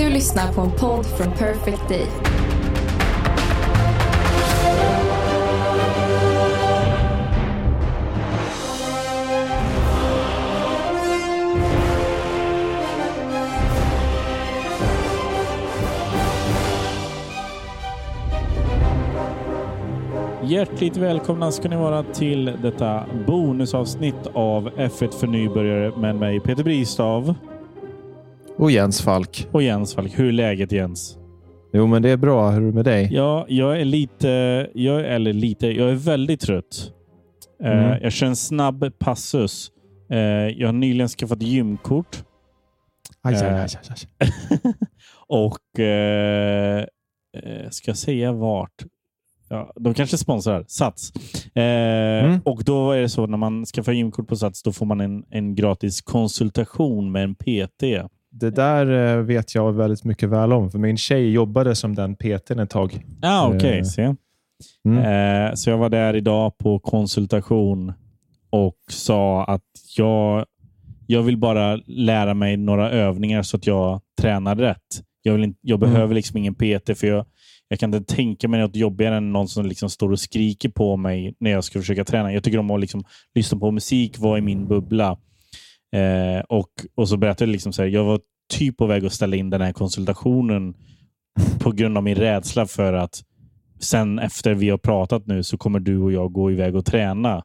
Du lyssnar på en podd från Perfect Day. Hjärtligt välkomna ska ni vara till detta bonusavsnitt av F1 för nybörjare med mig Peter Bristav och Jens Falk. och Jens Falk. Hur är läget Jens? Jo, men det är bra. Hur är det med dig? Ja, jag är lite, jag, eller lite, jag är väldigt trött. Eh, Mm. jag kör en snabb passus. Eh, jag har nyligen skaffat gymkort Aj, aj, Eh. aj, aj, aj. och eh, ska jag säga vart? Ja, de kanske sponsrar Sats. Eh, Mm. Och då är det så när man skaffar gymkort på Sats, då får man en, en gratis konsultation med en PT. Det där eh, vet jag väldigt mycket väl om, för min tjej jobbade som den PTn ett tag. Ah, okej. Eh. se. Mm. Eh, så jag var där idag på konsultation och sa att jag, jag vill bara lära mig några övningar så att jag tränar rätt. Jag, vill inte, jag Mm. behöver liksom ingen PT för jag, jag kan inte tänka mig något jobbigare än någon som liksom står och skriker på mig när jag ska försöka träna. Jag tycker om att liksom lyssna på musik, vara i min bubbla. Eh, och, och så berättade jag liksom så här, jag var typ på väg att ställa in den här konsultationen på grund av min rädsla för att sen efter vi har pratat nu så kommer du och jag gå iväg och träna.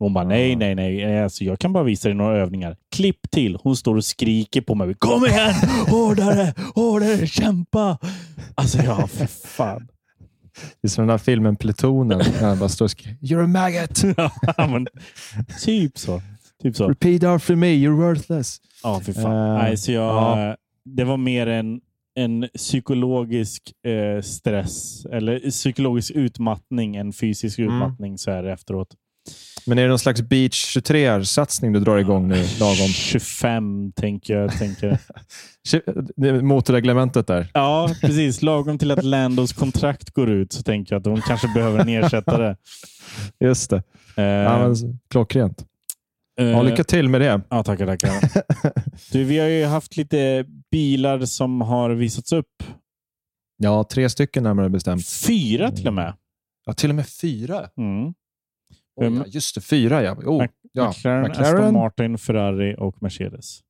Och hon bara, nej, nej, nej. Alltså, jag kan bara visa dig några övningar. Klipp till. Hon står och skriker på mig. Kom igen! Hårdare! Hårdare! Kämpa! Alltså, ja, för fan. Det är som den här filmen Plutonen, när han bara står och skriker “You're a maggot! Ja, men, typ så. Typ så. Repeat after me, you're worthless!” Ja, för fan. Eh, Nej, så jag, ja. Det var mer en, en psykologisk eh, stress eller psykologisk utmattning än fysisk Mm. utmattning så här efteråt. Men är det någon slags Beach 23-satsning du drar igång nu, lagom? 25 tänker jag. Tänker. Motorreglementet där. Ja, precis. Lagom till att Landos kontrakt går ut så tänker jag att de kanske behöver en ersättare. Just det. Eh, Ja, men, klockrent. Ja, eh, lycka till med det. Ja, tackar, tackar. Du, vi har ju haft lite bilar som har visats upp. Ja, tre stycken närmare bestämt. Fyra till och med. Ja, till och med fyra. Mm. Mm. ja, just det, fyra ja. Oh, Mac- ja. McLaren, Aston McLaren. Martin, Ferrari och Mercedes.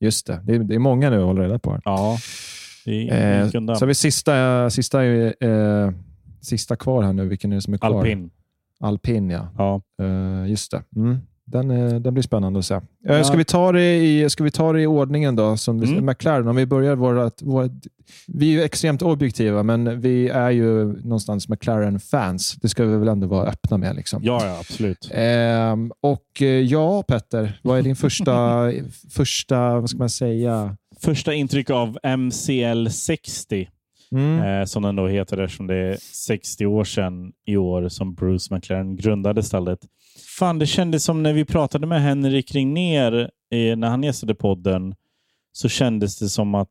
Just det. Det är, det är många nu att hålla reda på. Här. Ja, Eh, så har vi sista, sista, eh, sista kvar här nu. Vilken är det som är kvar? Alpin. Alpin, ja. Ja. Eh, just det. Mm. Den, eh, den blir spännande att se. Eh, Ja. Ska, vi ta det i, ska vi ta det i ordningen då? Som Mm. McLaren, om vi börjar vårat, vårat, Vi är ju extremt objektiva, men vi är ju någonstans McLaren-fans. Det ska vi väl ändå vara öppna med. Liksom. ja, ja, absolut. Ehm, och eh, ja, Petter, vad är din första, första vad ska man säga? Första intryck av MCL 60, Mm. eh, som den då heter eftersom det är 60 år sedan i år som Bruce McLaren grundade stallet. Fan, det kändes som när vi pratade med Henrik Regnér eh, när han gästade podden så kändes det som att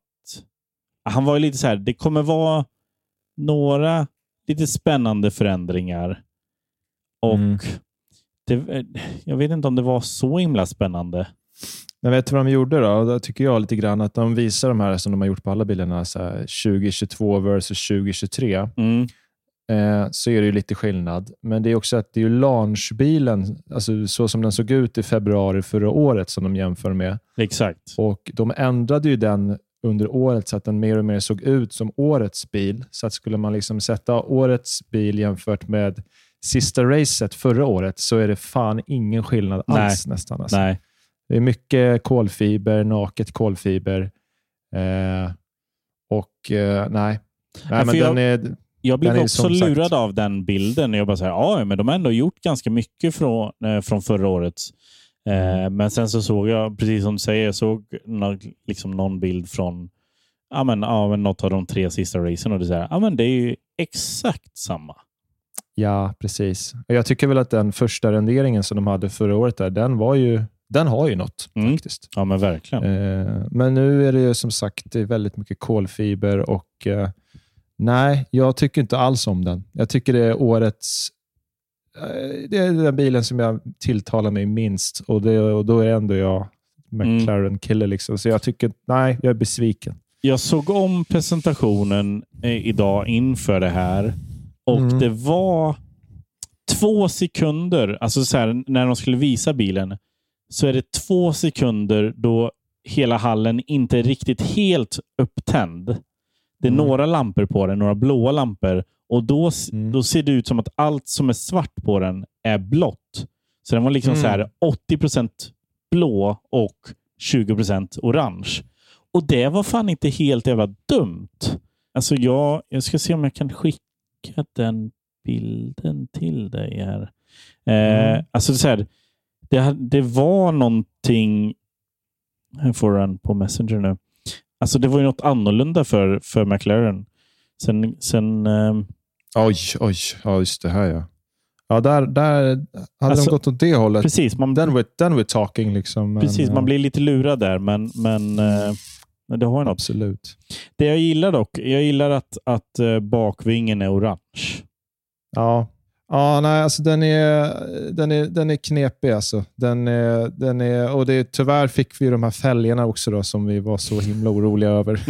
han var ju lite så här, det kommer vara några lite spännande förändringar. Och Mm. det, jag vet inte om det var så himla spännande. Men vet du vad de gjorde då? Då tycker jag lite grann att de visar de här som de har gjort på alla bilarna, så här 2022 versus 2023. Mm. Eh, så är det ju lite skillnad. Men det är också att det är launchbilen, alltså så som den såg ut i februari förra året som de jämför med. Exakt. Och De ändrade ju den under året så att den mer och mer såg ut som årets bil. Så att skulle man liksom sätta årets bil jämfört med sista racet förra året så är det fan ingen skillnad alls nästan. Alltså. Nej. Det är mycket kolfiber, naket kolfiber. Eh, och eh, nej. nej men jag- den är, Jag blev Den också sagt- lurad av den bilden. Jag bara säger, ja, men de har ändå gjort ganska mycket från, eh, från förra årets. Mm. Eh, men sen så såg jag, precis som du säger, jag såg nå- liksom någon bild från ja, men, ja, men något av de tre sista racen och det, är så här, ja, men det är ju exakt samma. ja, precis. Och Jag tycker väl att den första renderingen som de hade förra året, där, den, var ju, den har ju något Mm. faktiskt. Ja, men verkligen. Eh, men nu är det ju som sagt väldigt mycket kolfiber och eh, nej, jag tycker inte alls om den. Jag tycker det är årets eh, det är den bilen som jag tilltalar mig minst och, det, och då är ändå jag McLaren-kille. Liksom. Så jag tycker, nej, jag är besviken. jag såg om presentationen eh, idag inför det här och Mm. det var två sekunder, alltså så här, när de skulle visa bilen, så är det två sekunder då hela hallen inte är riktigt helt upptänd. Det är Mm. några lampor på den, några blåa lampor. Och då, Mm. då ser det ut som att allt som är svart på den är blått. Så den var liksom Mm. så här 80% blå och 20% orange. Och det var fan inte helt jävla dumt. Alltså jag, jag ska se om jag kan skicka den bilden till dig här. Eh, Mm. Alltså så här, det, det var någonting... Jag får den på Messenger nu. Alltså det var ju något annorlunda för, för McLaren. Sen, sen ehm, Oj, oj. Ja, just det här ja. Ja, där, där hade Alltså, de gått åt det hållet. precis, man, Then we're, then we're talking. Liksom. Men, precis, ja, man blir lite lurad där, men, men eh, det har ju något. Absolut. Det jag gillar dock, jag gillar att, att eh, bakvingen är orange. Ja. Ja, nej, alltså den är, den är, den är knepig. Alltså. Den är, den är, och det, tyvärr fick vi de här fälgarna också då, som vi var så himla oroliga över.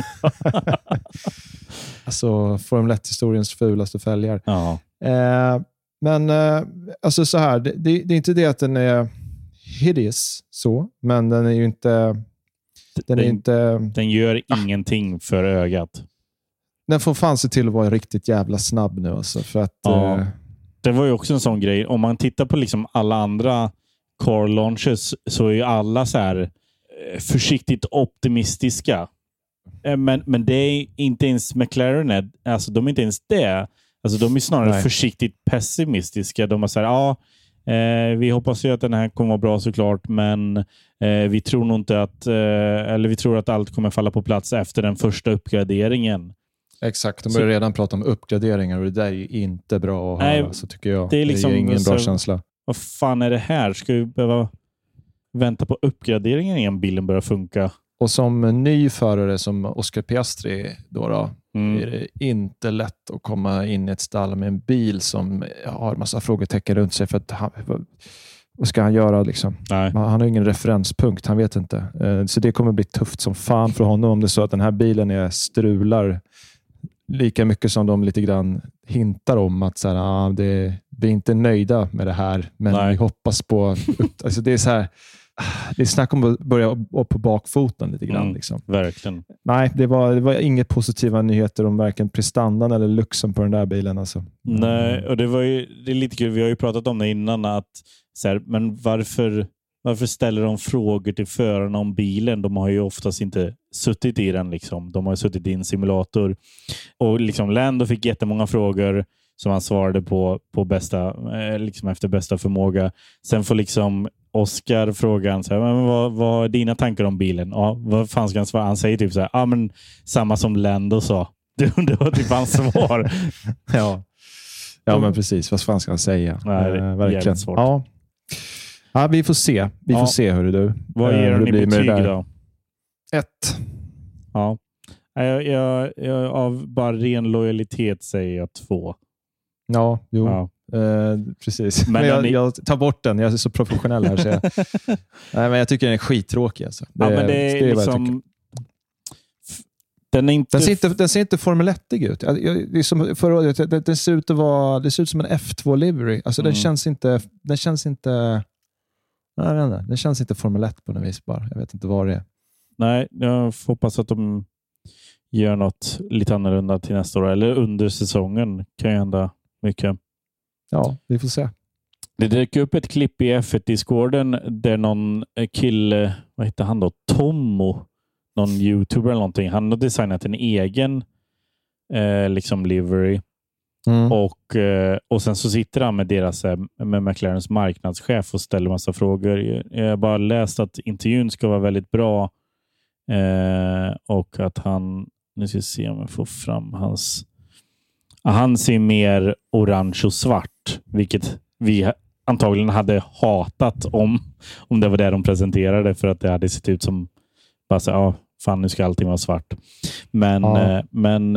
alltså Formel 1-historiens fulaste fälgar. Ja. Eh, men eh, alltså så här, det, det, det är inte det att den är hideous, så, men den är ju inte... Den, är Den- inte, Den gör ingenting för ögat. den får fan se till att vara riktigt jävla snabb nu. Alltså, för att, Ja. eh, Det var ju också en sån grej. Om man tittar på liksom alla andra car launches så är ju alla så här eh, försiktigt optimistiska. Eh, Men, men det är inte ens McLaren. är- Alltså, de är inte ens det. Alltså, de är snarare Nej. försiktigt pessimistiska. De har så här, ja, eh, vi hoppas ju att den här kommer vara bra såklart, men eh, vi tror nog inte att, eh, eller vi tror att allt kommer falla på plats efter den första uppgraderingen. Exakt, de Så- börjar redan prata om uppgraderingar och det där är ju inte bra att Nej, höra, så tycker jag. det är liksom ger ingen så- bra känsla. Vad fan är det här? Ska vi behöva vänta på uppgraderingen innan bilen börjar funka? Och som ny förare som Oscar Piastri, då, då Mm. är det inte lätt att komma in i ett stall med en bil som har massa frågetecken runt sig. För att han, vad- ska han göra? Liksom? Nej. Han har ingen referenspunkt, han vet inte. Eh, Så det kommer bli tufft som fan för honom om det är så att den här bilen är strular lika mycket som de lite grann hintar om att så här, ah, det, vi är inte nöjda med det här, men Nej. vi hoppas på... Upp, alltså det är så här, ah, det är snack om att börja upp på bakfoten lite grann. Mm. Liksom. Verkligen. Nej, det var, det var inget positiva nyheter om varken prestandan eller luxen på den där bilen. Alltså. Nej, och det, var ju, det är lite kul. Vi har ju pratat om det innan. att så här, Men varför, varför ställer de frågor till förarna om bilen? De har ju oftast inte suttit i den. Liksom. De har ju suttit i en simulator. Och liksom Lando fick jättemånga frågor som han svarade på, på bästa, eh, liksom efter bästa förmåga. Sen får liksom Oscar frågan så här, men vad, vad är dina tankar om bilen? Ja, vad fan ska han svara? Han säger typ så här, ja, men samma som Lando sa. Det, var typ hans svar. Ja. ja, men precis. Vad fan ska han säga? Nej, Eh, verkligen. svårt. Ja. Ja, vi får se. Vi Ja. får se, hörru du. Vad ger hur den det i det betyg då? Ett. Ja. Jag, jag, jag, av bara ren lojalitet säger jag två. Ja, jo. Ja. Eh, precis. Men Men, jag, ni- jag tar bort den. Jag är så professionell här. Så jag, nej, men jag tycker den är skittråkig. Alltså. ja, men det är jag tycker. liksom... Den är inte... Den ser inte, den ser inte Formel 1 ut. Jag- jag- Det, är som förra året, det, det, ser ut att vara, det ser ut som en F2-livery. Alltså, Mm. den, känns inte, den känns inte... Nej, vet inte. Den känns inte Formel 1 på något vis bara. Jag vet inte vad det är. Nej, jag hoppas att de gör något lite annorlunda till nästa år. Eller under säsongen kan ju hända mycket. Ja, vi får se. Det dök upp ett klipp i F1-discorden där någon kille, vad heter han då? Tommo, någon youtuber eller någonting. Han har designat en egen eh, liksom livery. Mm. Och, eh, och sen så sitter han med deras eh, med McLarens marknadschef och ställer massa frågor. Jag- har bara läst att intervjun ska vara väldigt bra eh, och att han, nu ska vi se om jag får fram hans, han ser mer orange och svart, vilket vi antagligen hade hatat om, om det var det de presenterade för att det hade sett ut som bara så, ja, fan nu ska allting vara svart. Men, Ja. eh, men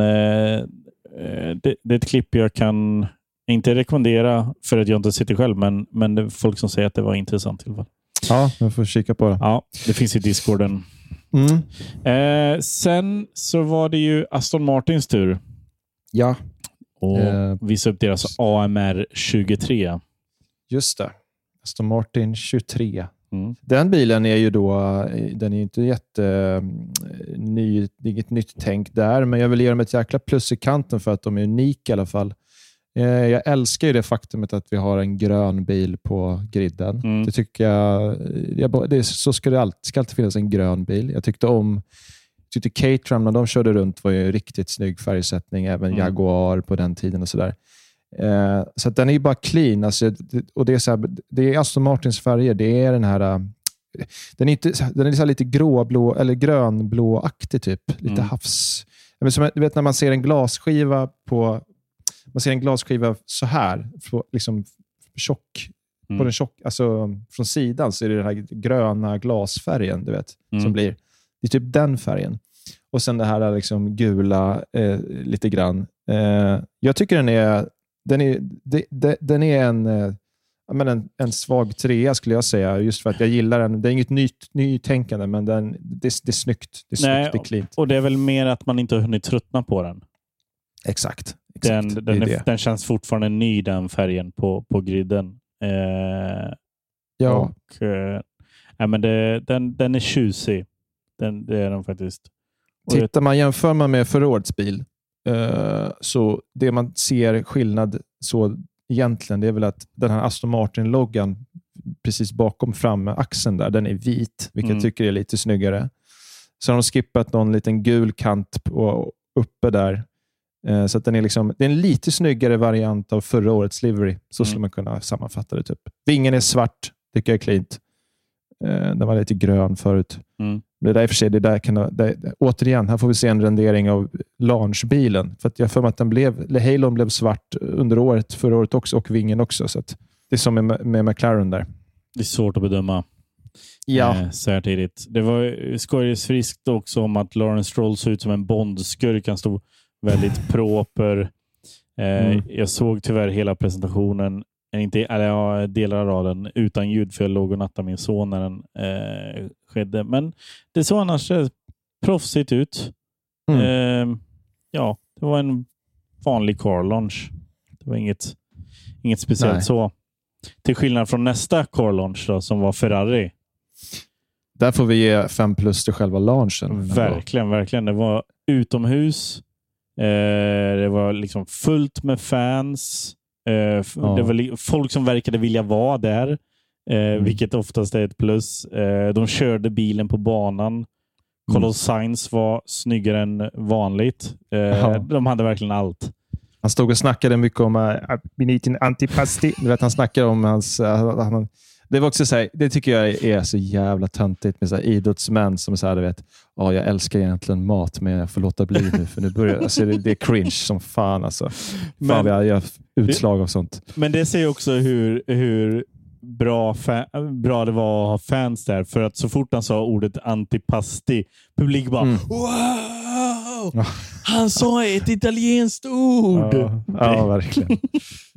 det, det är ett klipp jag kan inte rekommendera för att jag inte sitter själv, men, men det är folk som säger att det var intressant i alla fall. Ja, jag får kika på det. Ja, det finns i discorden. Mm. Eh, sen så var det ju Aston Martins tur Ja, att Eh. visa upp deras AMR 23. just det. Aston Martin 23. Mm. Den bilen är ju då, den är inte jätte ny, det är inget nytt tänk där, men jag vill ge dem ett jäkla plus i kanten för att de är unika i alla fall. Eh, Jag älskar ju det faktumet att vi har en grön bil på griden. Mm. Det tycker jag, jag det, så ska det alltid, ska alltid finnas en grön bil. Jag tyckte om tyckte Caterham när de körde runt var ju riktigt snygg färgsättning, även Mm. Jaguar på den tiden och sådär. Eh, så den är ju bara clean. Alltså, och det, är så här, det är Aston Martins färger. Det är den här... eh, Den är, inte, den är så här lite gråblå, eller grönblåaktig, typ. Lite Mm. havs... Men som, du vet när man ser en glasskiva på man ser en glasskiva så här, liksom tjock, Mm. på den tjock, alltså från sidan så är det den här gröna glasfärgen, du vet, Mm. som blir. Det är typ den färgen. Och sen det här liksom gula eh, lite grann. Eh, jag tycker den är, den är, de, de, den är en, eh, men en, en svag trea skulle jag säga. Just för att jag gillar den. Det är inget nytt, nytänkande, men den, det, det är snyggt. Det är Nej, snyggt, det är cleant. Och det är väl mer att man inte har hunnit tröttna på den. Exakt. Den, exakt. den, det är den känns fortfarande ny, den färgen på, på griden. Eh, Ja. och, eh, nej, men det, den, den är tjusig. Den, det är den faktiskt. Och Tittar man, jämför man med förra årets bil, så det man ser skillnad så egentligen, det är väl att den här Aston Martin-loggan precis bakom framaxeln där, den är vit, vilket Mm. jag tycker är lite snyggare. Så har de skippat någon liten gul kant på, uppe där. Eh, Så att den är liksom, det är en lite snyggare variant av förra årets livery. Så skulle Mm. man kunna sammanfatta det. Typ. Vingen är svart, tycker jag är cleant. Eh, Den var lite grön förut. Mm. Det där i och för sig, det där kan, det, återigen, här får vi se en rendering av launchbilen. För att jag för mig att den blev, Halon blev svart under året, förra året också, och vingen också. Så det är som med, med McLaren där. Det är svårt att bedöma eh, så här tidigt. Det var skojades friskt också om att Lawrence Stroll såg ut som en Bondskurk. Han stod väldigt proper. Eh, Mm. Jag såg tyvärr hela presentationen, inte, eller ja, delar av den, utan ljud för jag låg och nattade min son när den eh, skedde. Men det såg annars eh, proffsigt ut. Mm. Eh, ja, det var en vanlig car launch. Det var inget, inget speciellt Nej. så. Till skillnad från nästa car launch då, som var Ferrari. Där får vi ge fem plus till själva launchen. Verkligen, verkligen. Det var utomhus. Eh, det var liksom fullt med fans. Eh, Ja. Det var folk som verkade vilja vara där, eh, Mm. vilket oftast är ett plus. Eh, de körde bilen på banan. Carlos Sainz var snyggare än vanligt. Ja. De hade verkligen allt. Han stod och snackade mycket om uh, Benitin antipasti. Du vet, han snackade om hans... Uh, han, det var också så här, det tycker jag är så jävla töntigt med så idrottsmän som så här, du vet, ja, jag älskar egentligen mat, men jag får låta bli nu, för nu börjar alltså, det, det är cringe som fan. Alltså. Fan, Men- jag utslag av sånt. Men det säger också hur, hur bra, bra det var att ha fans där. För att så fort han sa ordet antipasti, publik bara Mm. Wow! Han sa ett italienskt ord! Ja, ja verkligen.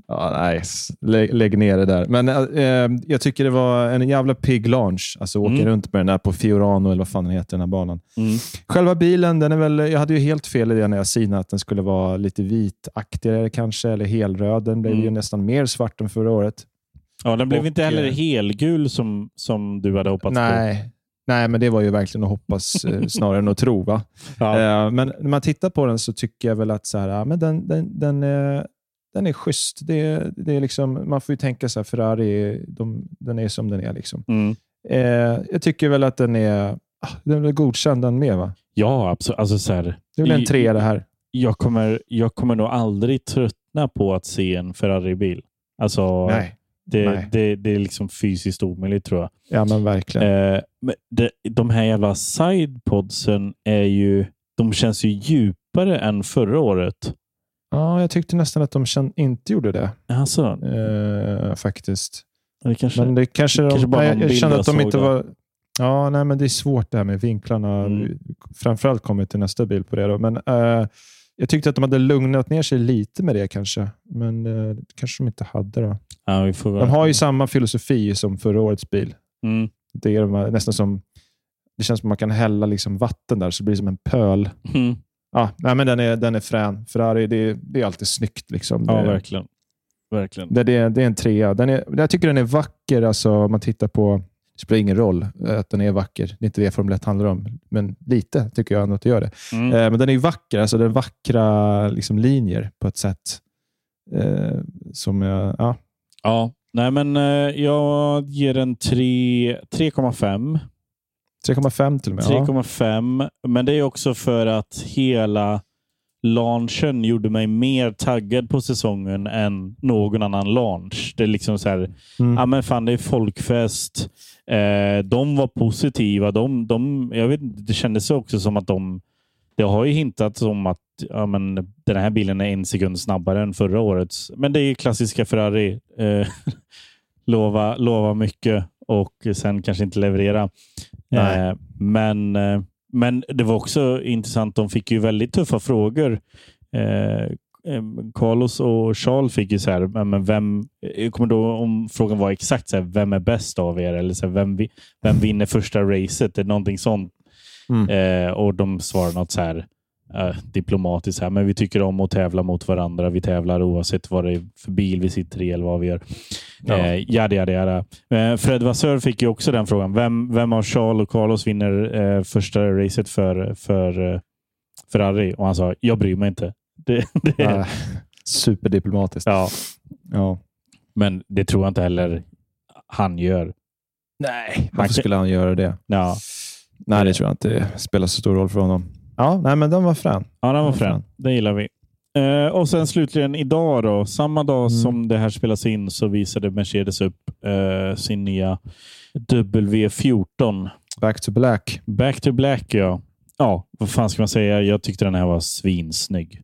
Ja. Lä, lägg ner det där. Men eh, jag tycker det var en jävla pigg launch. Alltså åka Mm. runt med den där på Fiorano, eller vad fan den heter, den här banan. Mm. Själva bilen, den är väl, jag hade ju helt fel i det när jag synade att den skulle vara lite vitaktigare kanske, eller helröd. Den blev Mm. ju nästan mer svart än förra året. Ja, den blev Och, inte heller eh, helgul som, som du hade hoppats på. Nej. Nej, men det var ju verkligen att hoppas eh, snarare än att tro. Va? Ja. Eh, men när man tittar på den så tycker jag väl att så här, men den, den, den, den är schysst. Det, det är liksom, man får ju tänka så här, Ferrari, de, den är som den är. Liksom. Mm. Eh, jag tycker väl att den är, ah, den är godkänd den med. Va? Ja, absolut. Alltså, så här, Det är väl en trea det här. jag, kommer, jag kommer nog aldrig tröttna på att se en Ferrari-bil. Alltså, Nej. det, nej. Det, det är liksom fysiskt omöjligt tror jag. Ja, men verkligen. Eh, men det, de här jävla sidepodsen är ju, de känns ju djupare än förra året. Ja, jag tyckte nästan att de inte gjorde det. Alltså, Eh, faktiskt. det kanske, Men det kanske, de, kanske bara nej, jag kände att de inte då. var... Ja, nej, men det är svårt det här med vinklarna. Mm. Framförallt kommer till nästa bild på det. Då. Men eh, jag tyckte att de hade lugnat ner sig lite med det kanske. Men eh, kanske de inte hade. Då. ja, De har ju samma filosofi som förra årets bil. mm. Det är de här, nästan som det känns som att man kan hälla liksom vatten där, så det blir som en pöl. Mm. Ja, nej, men den, är, den är frän. Ferrari, det, det är alltid snyggt. Liksom. Ja, det, verkligen. verkligen. det, det, det är en trea. Den är, jag tycker den är vacker. Alltså, om man tittar på... Det spelar ingen roll att den är vacker. Det är inte det Formel 1 handlar om. Men lite tycker jag ändå att det gör det. Mm. Eh, men den är vacker. Alltså, den är vackra liksom, linjer på ett sätt eh, som jag... Ja. Ja, nej men eh, jag ger den tre- 3,5. 3,5 till och med. Ja. 3,5. Men det är också för att hela launchen gjorde mig mer taggad på säsongen än någon annan launch. Det är liksom så här, Mm. ja men fan det är folkfest. Eh, de var positiva. De, de, jag vet, det kändes också som att de, det har ju hintats om att ja, men, den här bilen är en sekund snabbare än förra årets. Men det är ju klassiska Ferrari. Eh, lova, lova mycket och sen kanske inte leverera. Eh, men, eh, men det var också intressant. De fick ju väldigt tuffa frågor. Eh, Carlos och Charles fick ju så här, men- vem, jag kommer då om frågan var exakt så här, vem är bäst av er? Eller så här, vem, vem vinner första racet? Är någonting sånt. Mm. Och de svarade något så här eh, diplomatiskt. Här, men vi tycker om att tävla mot varandra. Vi tävlar oavsett vad det är för bil vi sitter i eller vad vi gör. Ja. Eh, jada, jada, jada. Eh, Fred Vassör fick ju också den frågan. Vem, vem av Charles och Carlos vinner eh, första racet för, för eh, Ferrari? Och han sa, jag bryr mig inte. Det, det, Ja. Superdiplomatiskt. ja, Ja. men det tror jag inte heller han gör. Nej, Man varför skulle han göra det? Ja, Nej, det tror jag inte spelar så stor roll för honom. Ja, nej, men den var frän. ja den var Ja, frän. Det gillar vi. Eh, och sen slutligen idag, då, samma dag Mm. som det här spelas in, så visade Mercedes upp eh, sin nya W14. Back to black. Back to black, ja. Ja, vad fan ska man säga? Jag tyckte den här var svinsnygg.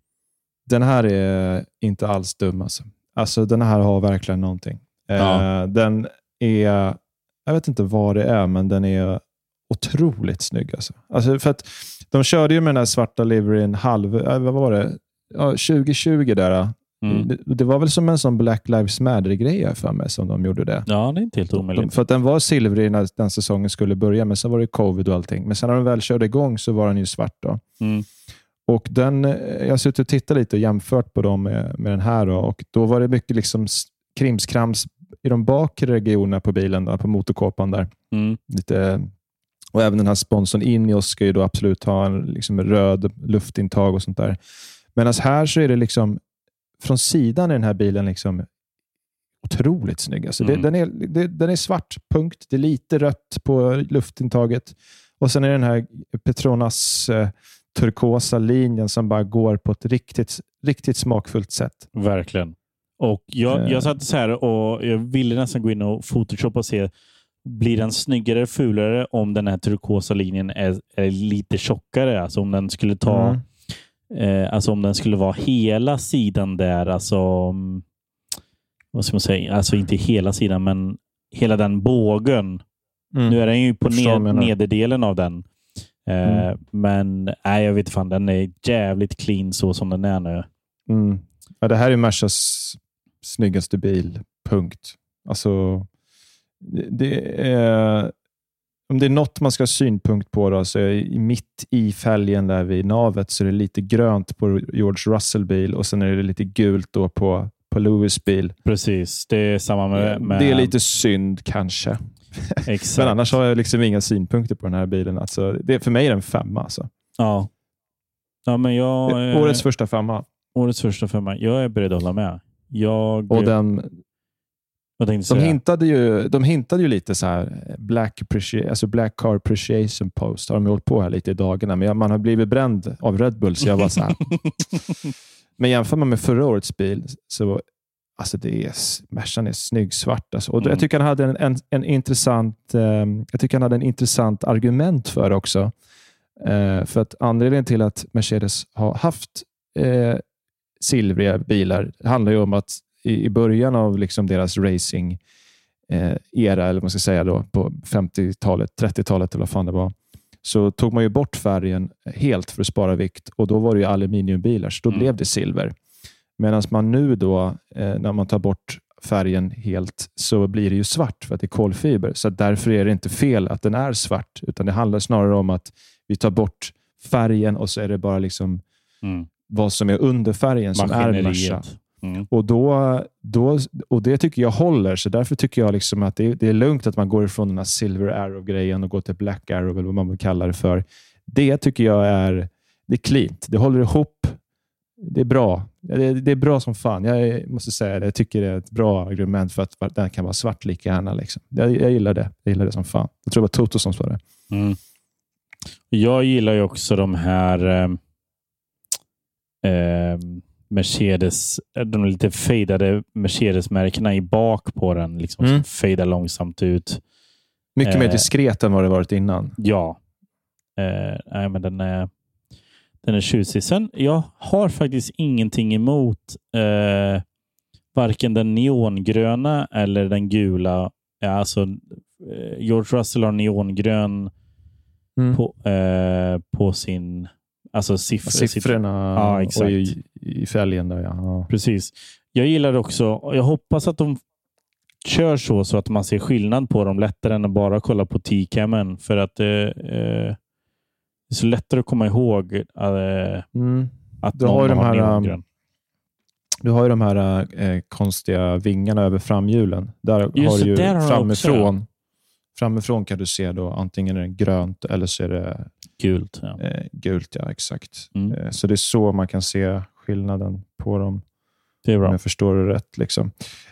Den här är inte alls dum. Alltså. Alltså, den här har verkligen någonting. Ja. Eh, den är, jag vet inte vad det är, men den är otroligt snygg. Alltså. Alltså, för att de körde ju med den här svarta liveryn halv, eh, vad var det? Ja, 2020 där. Mm. Det, det var väl som en sån Black Lives Matter-grej för mig som de gjorde det. Ja, det är inte helt De, omöjligt. för att den var silvrig när den säsongen skulle börja, men sen var det covid och allting. Men sen när de väl körde igång så var den ju svart. Då. Mm. Och den, eh, jag har suttit och tittat lite och jämfört på dem med, med den här. Då, och Då var det mycket liksom krimskrams i de bakre regionerna på bilen, då, på motorkåpan. där. Mm. Lite, och även den här sponsorn Ineos ska ju då absolut ha en liksom röd luftintag och sånt där. Medan här så är det liksom från sidan i den här bilen liksom otroligt snygg. Alltså Mm. det, den, är, det, den är svart, punkt. Det är lite rött på luftintaget. Och sen är den här Petronas eh, turkosa linjen som bara går på ett riktigt, riktigt smakfullt sätt. Verkligen. Och jag, Eh. jag satt så här och jag ville nästan gå in och photoshoppa och se blir den snyggare fulare om den här turkosa linjen är, är lite tjockare? Alltså om den skulle ta Mm. eh, alltså om den skulle vara hela sidan där, alltså vad ska man säga? Alltså inte hela sidan, men hela den bågen. Mm. Nu är den ju på ned, nederdelen av den. Eh, Mm. Men nej, jag vet fan, den är jävligt clean så som den är nu. Mm. Ja, det här är Mersas snyggaste bil. Punkt. Alltså, det, är, om det är något man ska ha synpunkt på då, så är mitt i fälgen där vid navet så är det lite grönt på George Russell bil och sen är det lite gult då på, på Lewis bil. Precis, det är samma med... med Det är lite synd kanske. Exakt. Men annars har jag liksom inga synpunkter på den här bilen. Alltså, det, för mig är den femma. Alltså. Ja. Ja, men jag... eh, Årets första femma. årets första femma. Jag är beredd att hålla med. Jag... Och den, De säga? hintade, ju, de hintade ju lite så här Black, alltså black Car Appreciation Post. Har de hållit på här lite i dagarna, men jag- man har blivit bränd av Red Bull. Så jag var så här. men jämför man med förra årets bil så alltså det är, Mercan är snygg svart. Alltså. Och Mm. Jag tycker han hade en, en, en intressant eh, jag tycker han hade en intressant argument för det också. Eh, för att anledningen till att Mercedes har haft eh, silvriga bilar handlar ju om att i, i början av liksom deras racing eh, era, eller vad man ska säga då, på 50-talet, 30-talet eller vad fan det var, så tog man ju bort färgen helt för att spara vikt och då var det aluminiumbilar, så då Mm. blev det silver. Medan man nu då, eh, när man tar bort färgen helt så blir det ju svart för att det är kolfiber. Så därför är det inte fel att den är svart, utan det handlar snarare om att vi tar bort färgen och så är det bara liksom Mm. vad som är under färgen som är. Maskineriet. Mm. Och, då, då, och Det tycker jag håller, så därför tycker jag liksom att det, det är lugnt att man går ifrån den här silver arrow-grejen och går till black arrow, eller vad man vill kalla det för. Det tycker jag är, det är cleant. Det håller ihop. Det är bra. Det, det är bra som fan. Jag måste säga det. Jag tycker det är ett bra argument för att den kan vara svart lika gärna. Liksom. Jag, jag gillar det. Jag gillar det som fan. Jag tror det var Toto som sa det. Mm. Jag gillar ju också de här eh, eh, Mercedes, de lite fejdade Mercedes-märkena i bak på den. Liksom, Mm. Som fejdar långsamt ut. Mycket mer Eh. diskret än vad det varit innan. Ja. Eh, nej, men den är, den är tjusig. Sen, jag har faktiskt ingenting emot eh, varken den neongröna eller den gula. Ja, alltså, eh, George Russell har neongrön Mm. på, eh, på sin alltså siffror. Siffrorna Ja, exakt. I, fälgen. Där, ja. Ja. Precis. Jag gillar också. och Jag hoppas att de kör så, så att man ser skillnad på dem lättare än att bara kolla på T-camen. För att eh, eh, det är så lättare att komma ihåg eh, Mm. att Du har någon ju de har här, neongrön. Du har ju de här eh, konstiga vingarna över framhjulen. Där Just har du ju där har framifrån. Framifrån kan du se då antingen är det grönt eller så är det Gult. Ja. eh, gult. Ja, exakt. Mm. Eh, så det är så man kan se skillnaden på dem, Det är om bra. jag förstår det rätt. Liksom.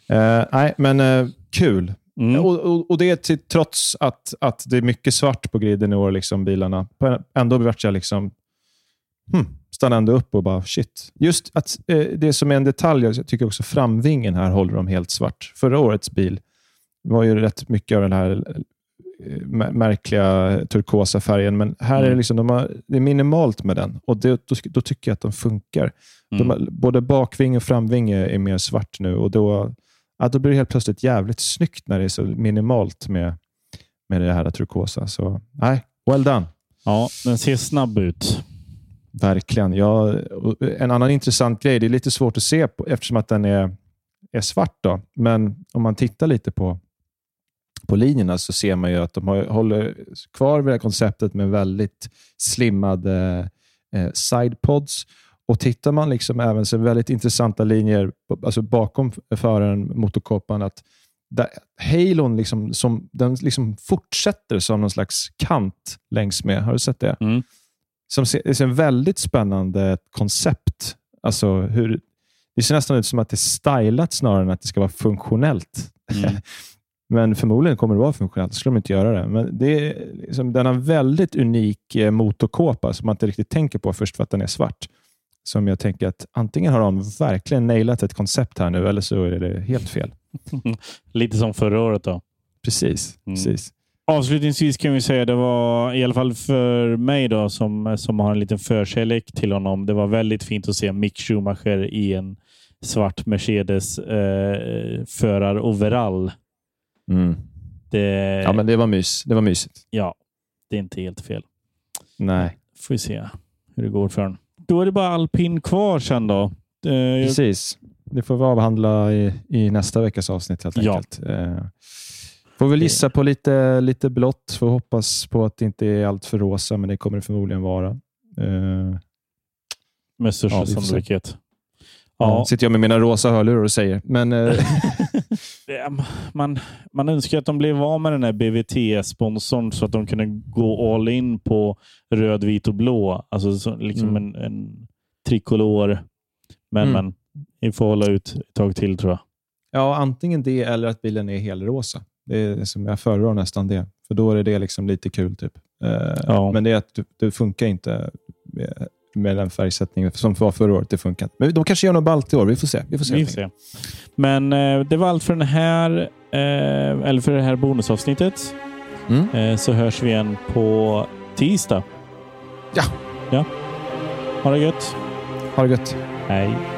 Eh, nej, men eh, kul. Mm. Och, och, och det är till, trots att, att det är mycket svart på griden i år, liksom, bilarna. Ändå vart jag liksom... Hmm, stannade ändå upp och bara shit. Just att eh, det som är en detalj, jag tycker också framvingen här håller de helt svart. Förra årets bil var ju rätt mycket av den här märkliga turkosa färgen, men här är det, Mm. liksom, de har, det är minimalt med den och det, då, då tycker jag att de funkar. De, Mm. har- både bakving och framving är, är mer svart nu och då, ja, då blir det helt plötsligt jävligt snyggt när det är så minimalt med, med det här turkosa. Så nej, well done. Ja, den ser snabb ut. Verkligen. Ja, en annan intressant grej, det är lite svårt att se på, eftersom att den är, är svart. Då. Men om man tittar lite på, på linjerna så ser man ju att de har, håller kvar vid det här konceptet med väldigt slimmade eh, sidepods. Och tittar man liksom även så väldigt intressanta linjer alltså bakom föraren, motorkåpan, att där, halon liksom, som, den liksom fortsätter som någon slags kant längs med. Har du sett det? Mm. som ser, det är en väldigt spännande koncept. Alltså hur, det ser nästan ut som att det är stylat snarare än att det ska vara funktionellt. Mm. Men förmodligen kommer det vara funktionellt, skulle de inte göra det. Men det är liksom, den har en väldigt unik eh, motorkåpa som man inte riktigt tänker på först för att den är svart. Som jag tänker att antingen har de verkligen nailat ett koncept här nu eller så är det helt fel. Lite som förra året då. Precis. Mm. precis. Avslutningsvis kan vi säga det var i alla fall för mig då som, som har en liten förkärlek till honom. Det var väldigt fint att se Mick Schumacher i en svart Mercedes eh, förar-overall. Mm. Det, Ja, men det var mys. Det var mysigt. ja, det är inte helt fel. Nej, Får vi se hur det går för honom. Då är det bara alpin kvar sen då. Eh, jag- Precis. Det får vi avhandla i, i nästa veckas avsnitt helt Ja. enkelt. Eh, får väl gissa på lite, lite blått. Får hoppas på att det inte är allt för rosa, men det kommer det förmodligen vara. Eh, med största Ja, sannolikhet. ja. Sitter jag med mina rosa hörlurar och säger. Men eh, man, man önskar att de blev av med den här BVT-sponsorn så att de kunde gå all in på röd, vit och blå. Alltså så, liksom Mm. en, en trikolor. Men, Mm. men vi får hålla ut ett tag till tror jag. ja, antingen det eller att bilen är helrosa. Det är som jag föredrar nästan det. För då är det liksom lite kul. typ. Eh, Ja. Men det är att det funkar inte med, den färgsättningen som var förra året. Det funkar. Men de kanske gör något ballt i år. Vi får se. Vi får se. Vi får se. Men eh, det var allt för den här, eh, eller för det här bonusavsnittet. Mm. Eh, så hörs vi igen på tisdag. Ja. Ja. Ha det gött. Ha det gött. Hej.